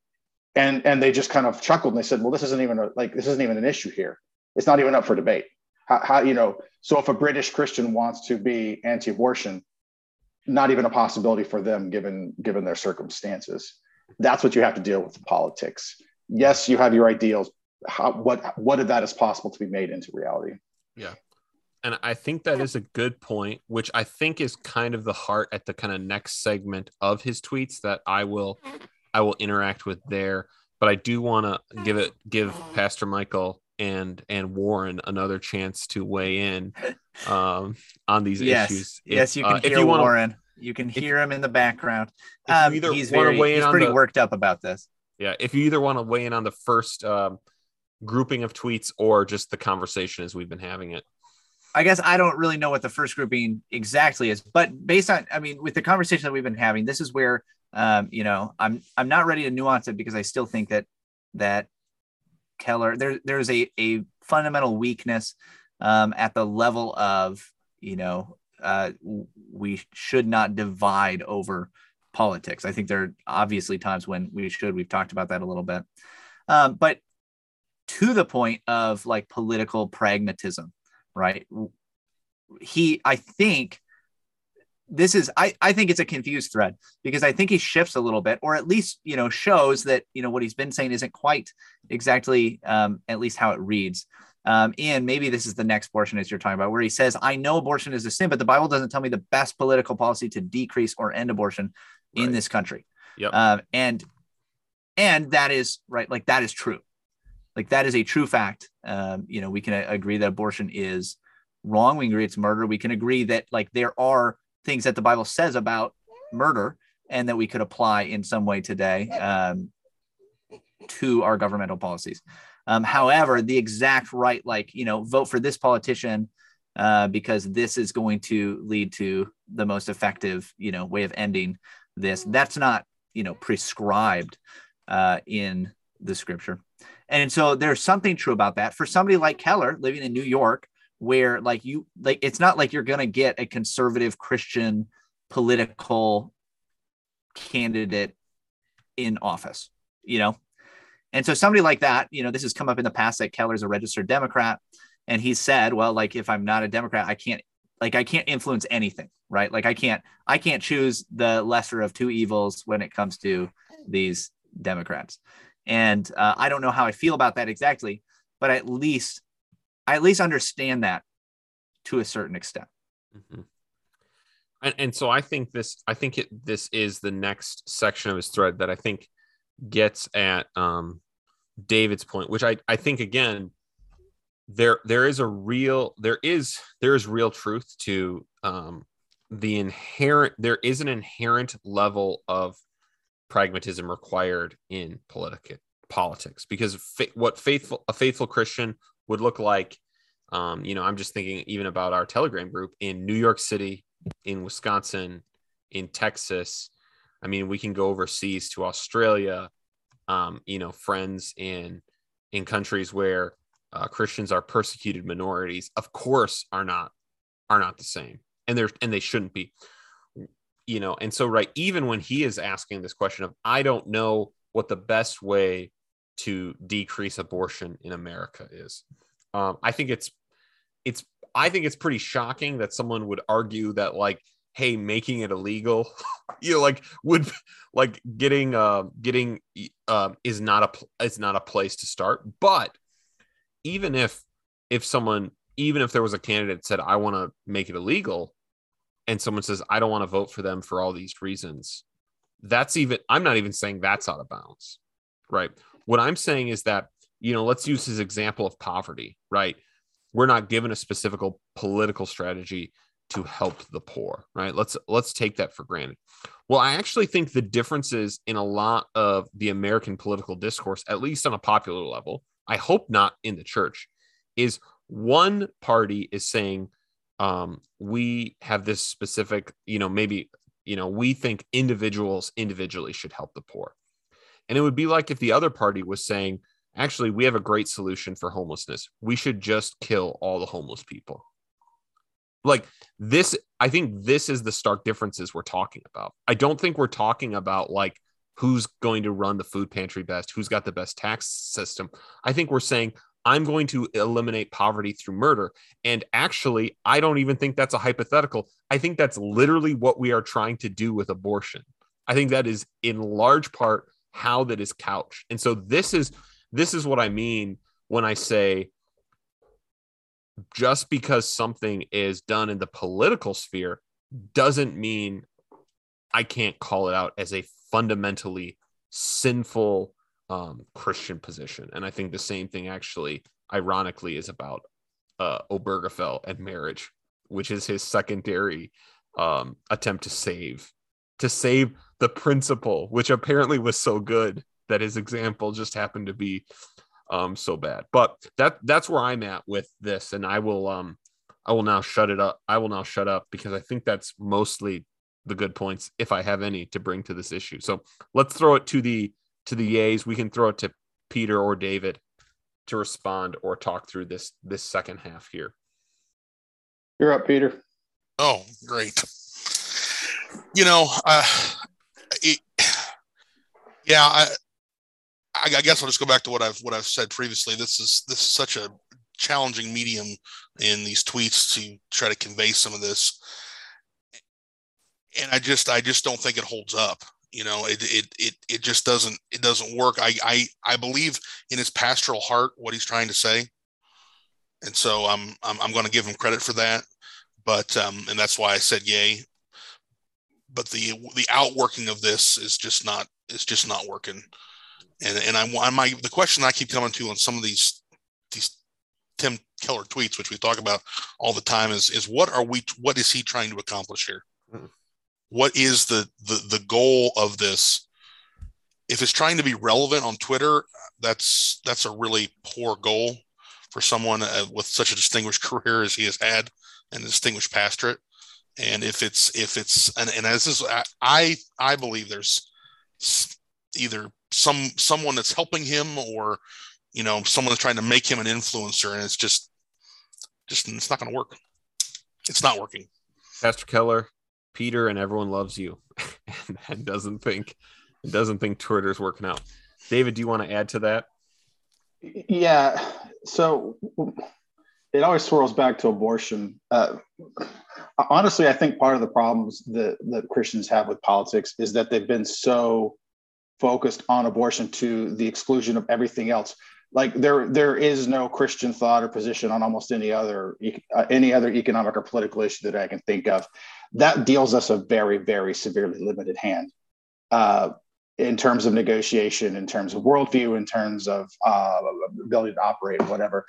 and and they just kind of chuckled and they said, "Well, this isn't even a, like this isn't even an issue here. It's not even up for debate. How, how you know? So if a British Christian wants to be anti-abortion, not even a possibility for them given given their circumstances. That's what you have to deal with the politics. Yes, you have your ideals. How, what what of that is possible to be made into reality? Yeah and I think that is a good point, which I think is kind of the heart at the kind of next segment of his tweets that I will I will interact with there. But I do want to give it give Pastor Michael and and Warren another chance to weigh in um, on these yes. issues. If, yes, you can uh, hear you wanna, Warren. You can hear if, him in the background. Um, he's very, he's pretty the, worked up about this. Yeah, if you either want to weigh in on the first um, grouping of tweets or just the conversation as we've been having it. I guess I don't really know what the first grouping exactly is, but based on, I mean, with the conversation that we've been having, this is where Um, you know, I'm I'm not ready to nuance it because I still think that that Keller there there's a a fundamental weakness um, at the level of you know uh, we should not divide over politics. I think there are obviously times when we should. We've talked about that a little bit, um, but to the point of like political pragmatism, right? He, I think, this is I, I think it's a confused thread because I think he shifts a little bit, or at least you know shows that you know what he's been saying isn't quite exactly um, at least how it reads. Um, and maybe this is the next portion as you're talking about, where he says, "I know abortion is a sin, but the Bible doesn't tell me the best political policy to decrease or end abortion in this country." Yep. Um, and and that is right, like that is true, like that is a true fact. Um, you know, we can agree that abortion is wrong. We can agree it's murder. We can agree that like there are things that the Bible says about murder and that we could apply in some way today um, to our governmental policies. Um, however, the exact right, like, you know, vote for this politician uh, because this is going to lead to the most effective, you know, way of ending this. That's not, you know, prescribed uh, in the scripture. And so there's something true about that. For somebody like Keller living in New York, where like you like it's not like you're going to get a conservative christian political candidate in office you know? And so somebody like that you know this has come up in the past that keller's a registered democrat and he said well like if i'm not a democrat i can't like i can't influence anything right? Like i can't i can't choose the lesser of two evils when it comes to these democrats. And uh, i don't know how i feel about that exactly but at least I at least understand that to a certain extent. Mm-hmm. And, and so I think this, I think it, this is the next section of his thread that I think gets at um, David's point, which I, I think again, there, there is a real, there is, there is real truth to um, the inherent, there is an inherent level of pragmatism required in politic politics because fa- what faithful, a faithful Christian would look like. Um, you know, I'm just thinking even about our Telegram group in New York City, in Wisconsin, in Texas. I mean, we can go overseas to Australia. Um, you know, friends in in countries where uh, Christians are persecuted minorities, of course, are not are not the same, and they're and they shouldn't be. You know, and so right, even when he is asking this question of, I don't know what the best way to decrease abortion in America is. Um, I think it's it's I think it's pretty shocking that someone would argue that like hey making it illegal you know like would like getting uh getting uh is not a is not a place to start but even if if someone even if there was a candidate said I want to make it illegal and someone says I don't want to vote for them for all these reasons that's even I'm not even saying that's out of bounds right what I'm saying is that, you know, let's use his example of poverty, right? We're not given a specific political strategy to help the poor, right? Let's let's take that for granted. Well, I actually think the differences in a lot of the American political discourse, at least on a popular level, I hope not in the church, is one party is saying um, we have this specific, you know, maybe you know we think individuals individually should help the poor and it would be like if the other party was saying, actually, we have a great solution for homelessness. We should just kill all the homeless people. Like this, I think this is the stark differences we're talking about. I don't think we're talking about like who's going to run the food pantry best, who's got the best tax system. I think we're saying, I'm going to eliminate poverty through murder. And actually, I don't even think that's a hypothetical. I think that's literally what we are trying to do with abortion. I think that is in large part how that is couched. And so this is this is what I mean when I say just because something is done in the political sphere doesn't mean I can't call it out as a fundamentally sinful um, Christian position. And I think the same thing actually, ironically, is about uh, Obergefell and marriage, which is his secondary um, attempt to save to save the principle, which apparently was so good that his example just happened to be um so bad. But that that's where I'm at with this, and I will um I will now shut it up. I will now shut up because I think that's mostly the good points if I have any to bring to this issue. So let's throw it to the to the yays. We can throw it to Peter or David to respond or talk through this this second half here. You're up, Peter. Oh, great. You know, uh, it, yeah, I, I guess I'll just go back to what I've what I've said previously. This is this is such a challenging medium in these tweets to try to convey some of this, and I just I just don't think it holds up. You know, it it it it just doesn't it doesn't work. I I I believe in his pastoral heart what he's trying to say, and so I'm I'm, I'm going to give him credit for that. But um, and that's why I said yay. But the the outworking of this is just not is just not working. And and I want my the question I keep coming to on some of these these Tim Keller tweets, which we talk about all the time, is is what are we what is he trying to accomplish here? Mm-hmm. What is the the the goal of this? If it's trying to be relevant on Twitter, that's that's a really poor goal for someone uh, with such a distinguished career as he has had and distinguished pastorate. And if it's if it's and, and as this I I believe there's either some someone that's helping him or you know someone that's trying to make him an influencer and it's just just it's not going to work. It's not working. Pastor keller peter and everyone loves you. And, doesn't think doesn't think twitter's working out. David do you want to add to that? Yeah so it always swirls back to abortion. Uh, honestly i think part of the problems that, that christians have with politics is that they've been so focused on abortion to the exclusion of everything else. Like there there is no christian thought or position on almost any other uh, any other economic or political issue that i can think of. That deals us a very very severely limited hand uh, in terms of negotiation in terms of worldview in terms of uh, ability to operate whatever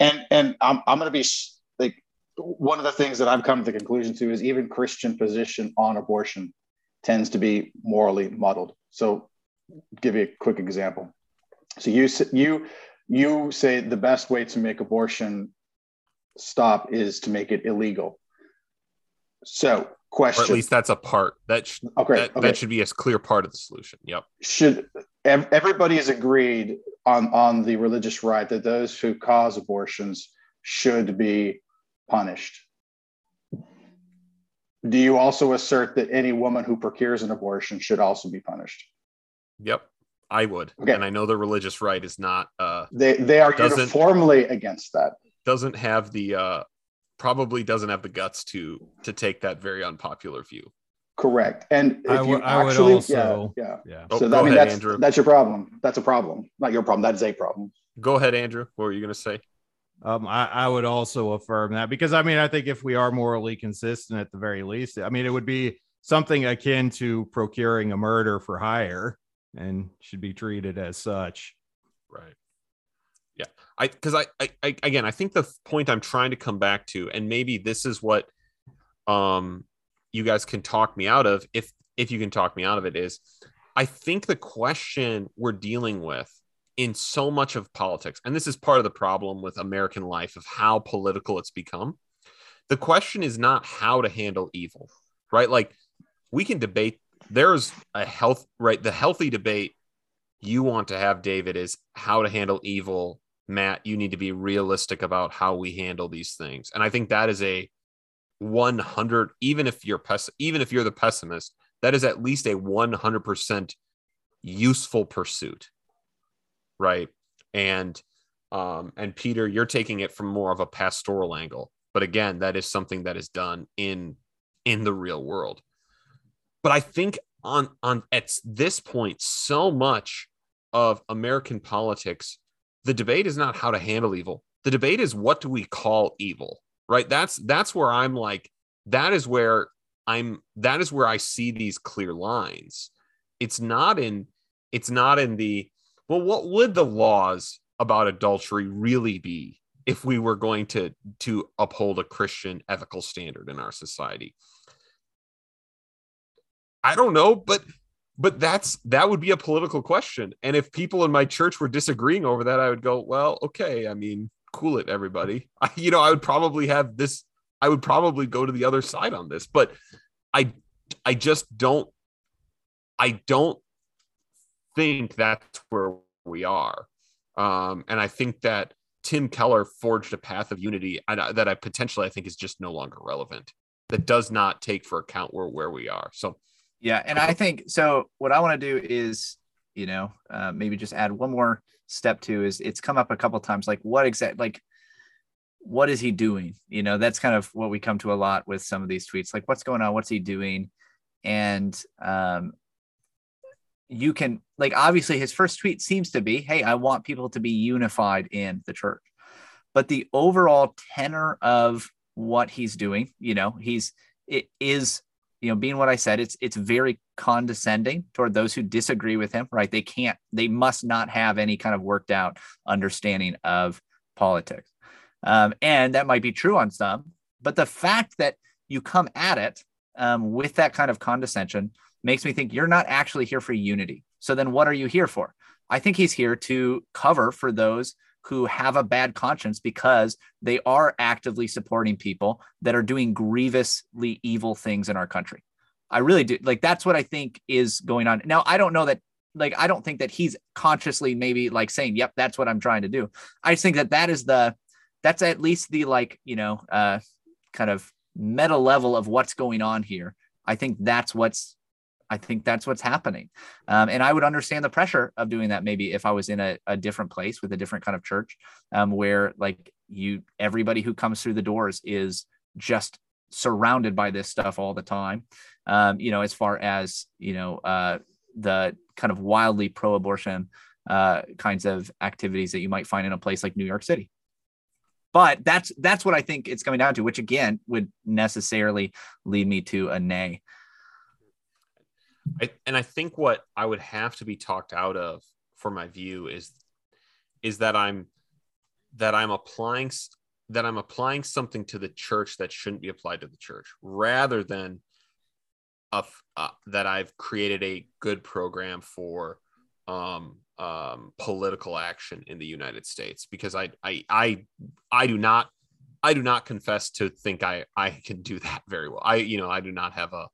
and and i'm, I'm going to be like one of the things that i've come to the conclusion to is even christian position on abortion tends to be morally muddled so give you a quick example. So you you you say the best way to make abortion stop is to make it illegal. So question. Or at least that's a part that sh- okay, that, okay. that should be a clear part of the solution. Yep. Should everybody has agreed on on the religious right that those who cause abortions should be punished. Do you also assert that any woman who procures an abortion should also be punished? Yep, I would. Okay. And I know the religious right is not. Uh, they they are uniformly against that. Doesn't have the uh, probably doesn't have the guts to to take that very unpopular view. Correct. And if you actually, would also, yeah, yeah. yeah. Oh, so that, I mean, ahead, that's Andrew. that's your problem. That's a problem. Not your problem. That is a problem. Go ahead, Andrew. What were you going to say? Um, I, I would also affirm that because I mean I think if we are morally consistent at the very least, I mean it would be something akin to procuring a murder for hire and should be treated as such. Right. Yeah. I because I, I, I again I think the point I'm trying to come back to, and maybe this is what um you guys can talk me out of if if you can talk me out of it is I think the question we're dealing with in so much of politics, and this is part of the problem with American life of how political it's become. The question is not how to handle evil, right? Like we can debate there's a health right the healthy debate you want to have david is how to handle evil matt you need to be realistic about how we handle these things and i think that is a 100 even if you're pes- even if you're the pessimist that is at least a 100% useful pursuit right? And um and peter you're taking it from more of a pastoral angle but again that is something that is done in in the real world. But I think on on at this point, so much of American politics, the debate is not how to handle evil. The debate is what do we call evil, right? That's that's where I'm like, that is where I'm that is where I see these clear lines. It's not in it's not in the well, what would the laws about adultery really be if we were going to to uphold a Christian ethical standard in our society? I don't know, but but that's that would be a political question. And if people in my church were disagreeing over that, I would go, well, okay. I mean, cool it, everybody. I, you know, I would probably have this. I would probably go to the other side on this, but I I just don't I don't think that's where we are. Um, and I think that Tim Keller forged a path of unity that I potentially I think is just no longer relevant. That does not take for account where where we are. So yeah, and I think so. What I want to do is, you know, uh, maybe just add one more step to is it's come up a couple times. Like what exact like what is he doing? You know, that's kind of what we come to a lot with some of these tweets. Like what's going on? What's he doing? And um, you can like obviously his first tweet seems to be hey i want people to be unified in the church but the overall tenor of what he's doing you know he's it is you know being what i said it's it's very condescending toward those who disagree with him right they can't they must not have any kind of worked out understanding of politics um, and that might be true on some but the fact that you come at it um, with that kind of condescension makes me think you're not actually here for unity. So then what are you here for? I think he's here to cover for those who have a bad conscience because they are actively supporting people that are doing grievously evil things in our country. I really do. Like that's what I think is going on. Now, I don't know that like I don't think that he's consciously maybe like saying, "Yep, that's what I'm trying to do." I just think that that is the that's at least the like, you know, uh kind of meta level of what's going on here. I think that's what's I think that's what's happening. Um, and I would understand the pressure of doing that maybe if I was in a, a different place with a different kind of church um, where like you, everybody who comes through the doors is just surrounded by this stuff all the time. Um, you know, as far as, you know, uh, the kind of wildly pro abortion uh, kinds of activities that you might find in a place like New York City but that's that's what I think it's coming down to, which again would necessarily lead me to a nay. I, and I think what I would have to be talked out of for my view is is that I'm that I'm applying that I'm applying something to the church that shouldn't be applied to the church rather than a, uh, that I've created a good program for um, um, political action in the United States because I, I I I do not I do not confess to think I I can do that very well. I you know I do not have a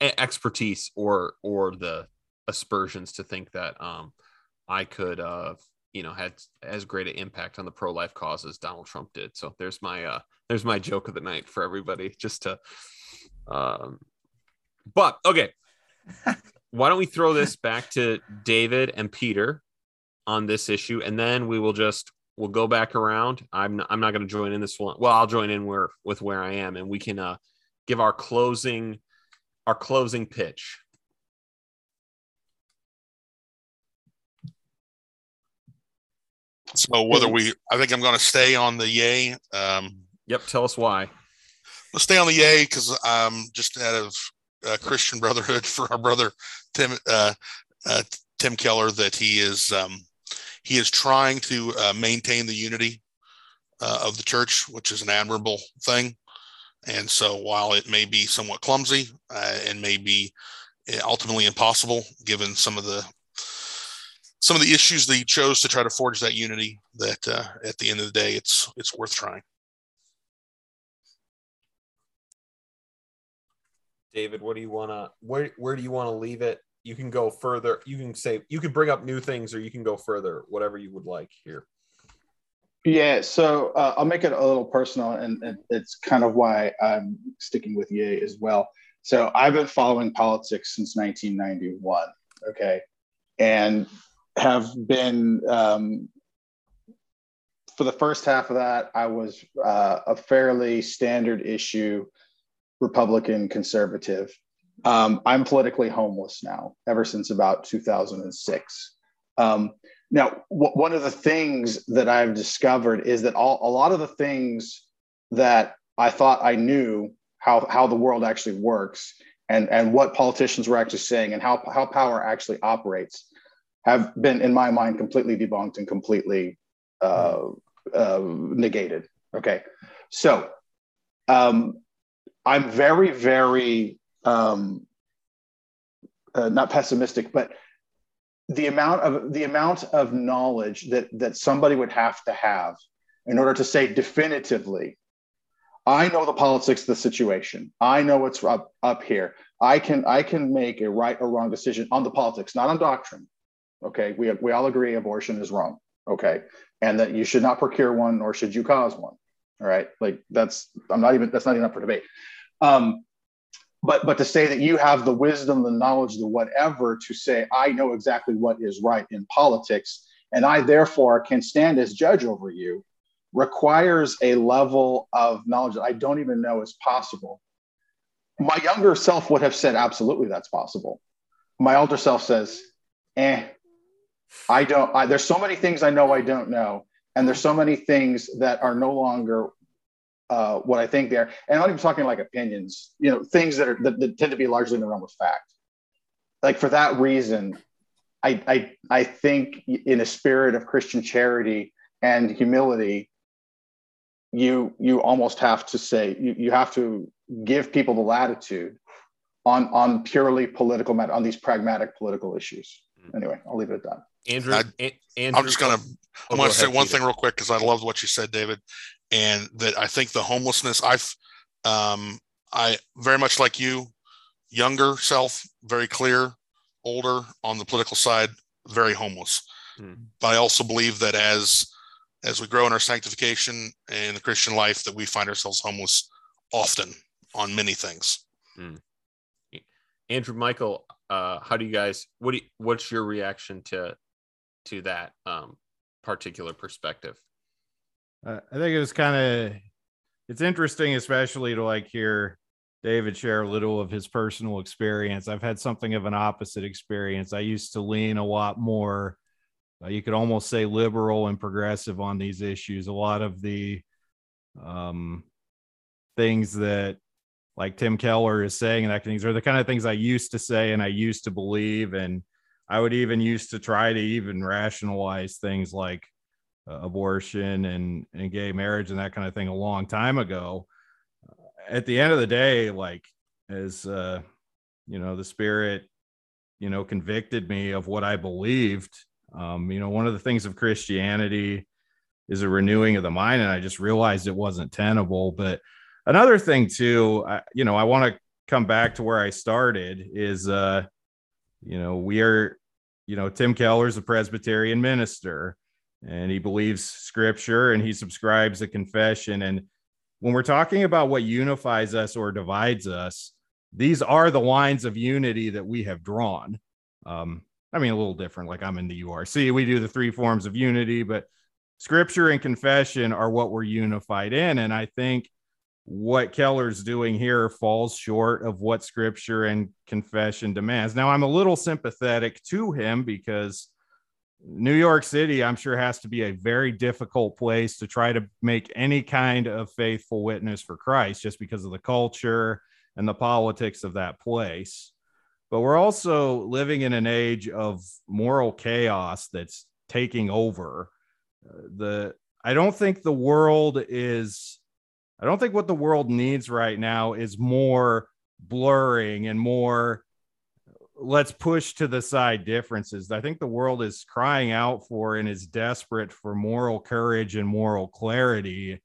expertise or or the aspersions to think that um, I could uh, you know had as great an impact on the pro life cause as Donald Trump did. So there's my uh, there's my joke of the night for everybody, just to. Um, but okay, why don't we throw this back to David and Peter on this issue, and then we will just we'll go back around. I'm not, I'm not going to join in this one. Well, I'll join in where with where I am, and we can uh, give our closing our closing pitch. So whether we, I think I'm going to stay on the yay. Um, yep. Tell us why. Let's stay on the yay because I'm just out of uh, Christian Brotherhood for our brother Tim uh, uh, Tim Keller that he is um, he is trying to uh, maintain the unity uh, of the church, which is an admirable thing. And so while it may be somewhat clumsy uh, and may be uh, ultimately impossible, given some of the some of the issues that he chose to try to forge that unity, that uh, at the end of the day, it's it's worth trying. David, what do you want to where where do you want to leave it? You can go further. You can say you can bring up new things, or you can go further. Whatever you would like here. Yeah, so uh, I'll make it a little personal, and, and, it's kind of why I'm sticking with Yay as well. So I've been following politics since 1991, okay, and have been um, for the first half of that, I was uh, a fairly standard issue Republican conservative. Um, I'm politically homeless now, ever since about 2006. Um, now, w- one of the things that I've discovered is that all, a lot of the things that I thought I knew how, how the world actually works and, and what politicians were actually saying and how, how power actually operates have been, in my mind, completely debunked and completely uh, uh, negated. Okay. So um, I'm very, very um, uh, not pessimistic, but the amount of the amount of knowledge that that somebody would have to have in order to say definitively I know the politics of the situation. I know what's up, up here. I can I can make a right or wrong decision on the politics, not on doctrine. Okay, we we all agree abortion is wrong. Okay, and that you should not procure one, nor should you cause one. All right, like that's I'm not even that's not even up for debate. Um, but but to say that you have the wisdom, the knowledge, the whatever to say I know exactly what is right in politics, and I therefore can stand as judge over you, requires a level of knowledge that I don't even know is possible. My younger self would have said absolutely that's possible. My older self says, eh, I don't. I, there's so many things I know I don't know, and there's so many things that are no longer uh, what I think there. And I'm not even talking like opinions, you know, things that are that, that, tend to be largely in the realm of fact. Like for that reason, I I I think in a spirit of Christian charity and humility, you you almost have to say you, you have to give people the latitude on on purely political matter on these pragmatic political issues. Hmm. Anyway, I'll leave it at that. Andrew, I, Andrew I'm just gonna. I want to say one Peter. thing real quick because I love what you said, David, and that I think the homelessness. I've, um, I very much like you, younger self, very clear, older on the political side, very homeless. Hmm. But I also believe that as as we grow in our sanctification and the Christian life, that we find ourselves homeless often on many things. Hmm. Andrew Michael, uh, how do you guys? What do you, what's your reaction to to that um, particular perspective? Uh, I think it was kind of it's interesting, especially to like hear David share a little of his personal experience. I've had something of an opposite experience. I used to lean a lot more, uh, you could almost say liberal and progressive on these issues. A lot of the um, things that like Tim Keller is saying and that things are the kind of things I used to say and I used to believe. And I would even used to try to even rationalize things like uh, abortion and, and gay marriage and that kind of thing a long time ago. At the end of the day, like as uh, you know, the spirit, you know, convicted me of what I believed. Um, you know, one of the things of Christianity is a renewing of the mind, and I just realized it wasn't tenable. But another thing too, I, you know, I want to come back to where I started is uh you know, we are, you know, Tim Keller's a Presbyterian minister and he believes scripture and he subscribes a confession. And when we're talking about what unifies us or divides us, these are the lines of unity that we have drawn. Um, I mean, a little different. Like I'm in the URC, we do the three forms of unity, but scripture and confession are what we're unified in. And I think what Keller's doing here falls short of what scripture and confession demands. Now, I'm a little sympathetic to him because New York City, I'm sure, has to be a very difficult place to try to make any kind of faithful witness for Christ just because of the culture and the politics of that place. But we're also living in an age of moral chaos that's taking over. Uh, the I don't think the world is I don't think what the world needs right now is more blurring and more let's push to the side differences. I think the world is crying out for and is desperate for moral courage and moral clarity.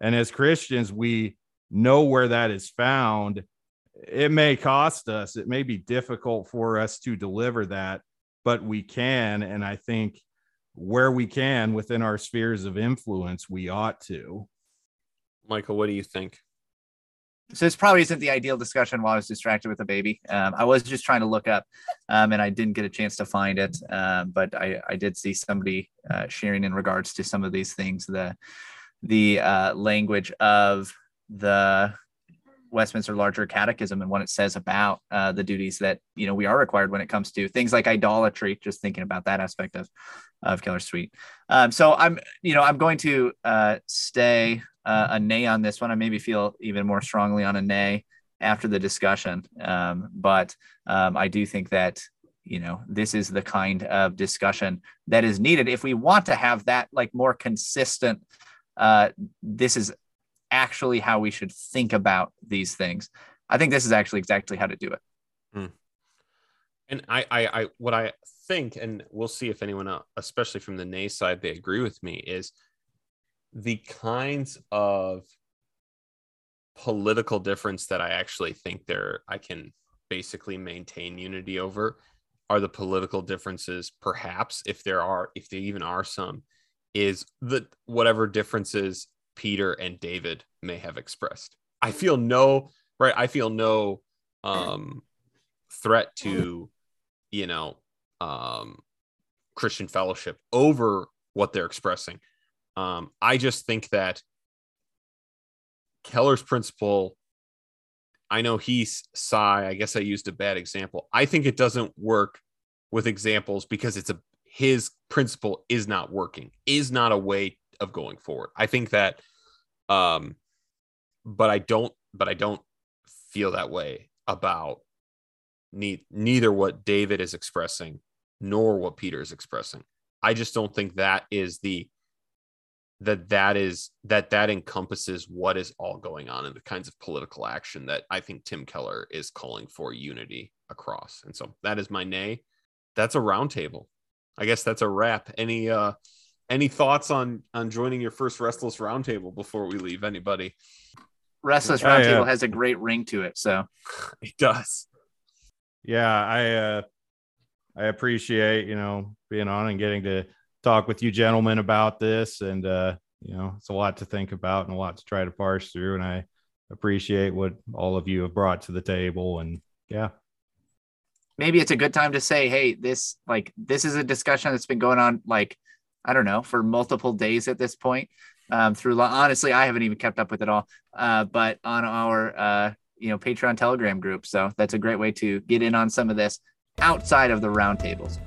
And as Christians, we know where that is found. It may cost us, it may be difficult for us to deliver that, but we can. And I think where we can within our spheres of influence, we ought to. Michael, what do you think? So this probably isn't the ideal discussion while I was distracted with the baby. Um, I was just trying to look up, um, and I didn't get a chance to find it. Um, but I, I did see somebody uh, sharing in regards to some of these things, the the uh, language of the Westminster Larger Catechism and what it says about uh, the duties that you know we are required when it comes to things like idolatry. Just thinking about that aspect of of Keller's tweet. Um, so I'm you know I'm going to uh, stay uh, a nay on this one. I maybe feel even more strongly on a nay after the discussion. Um, but um, I do think that you know this is the kind of discussion that is needed if we want to have that like more consistent. Uh, this is actually how we should think about these things. I think this is actually exactly how to do it. Hmm. And I, I, I, what I think, and we'll see if anyone, else, especially from the nay side, they agree with me, is the kinds of political difference that I actually think there I can basically maintain unity over are the political differences perhaps if there are if there even are some is the whatever differences Peter and David may have expressed. I feel no right I feel no um threat to you know um Christian fellowship over what they're expressing. Um I just think that Keller's principle I know he's sigh. I guess I used a bad example. I think it doesn't work with examples because it's a his principle is not working, is not a way of going forward. I think that um but I don't but I don't feel that way about ne- neither what David is expressing nor what Peter is expressing. I just don't think that is the that that is that that encompasses what is all going on and the kinds of political action that I think Tim Keller is calling for unity across. And so that is my nay. That's a roundtable. I guess that's a wrap. Any uh any thoughts on on joining your first restless roundtable before we leave? Anybody? Restless Oh, Roundtable yeah. has a great ring to it. So It does. yeah i uh i appreciate you know being on and getting to talk with you gentlemen about this and uh you know it's a lot to think about and a lot to try to parse through and i appreciate what all of you have brought to the table and yeah maybe it's a good time to say, hey, this like this is a discussion that's been going on like I don't know for multiple days at this point. Um, through honestly, I haven't even kept up with it all. Uh, but on our uh, you know Patreon Telegram group, so that's a great way to get in on some of this outside of the roundtables.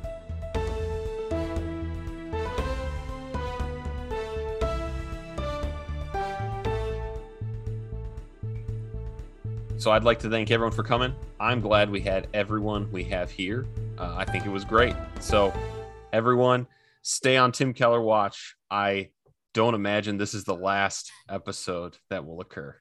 So I'd like to thank everyone for coming. I'm glad we had everyone we have here. Uh, I think it was great. So everyone, stay on Tim Keller watch. I don't imagine this is the last episode that will occur.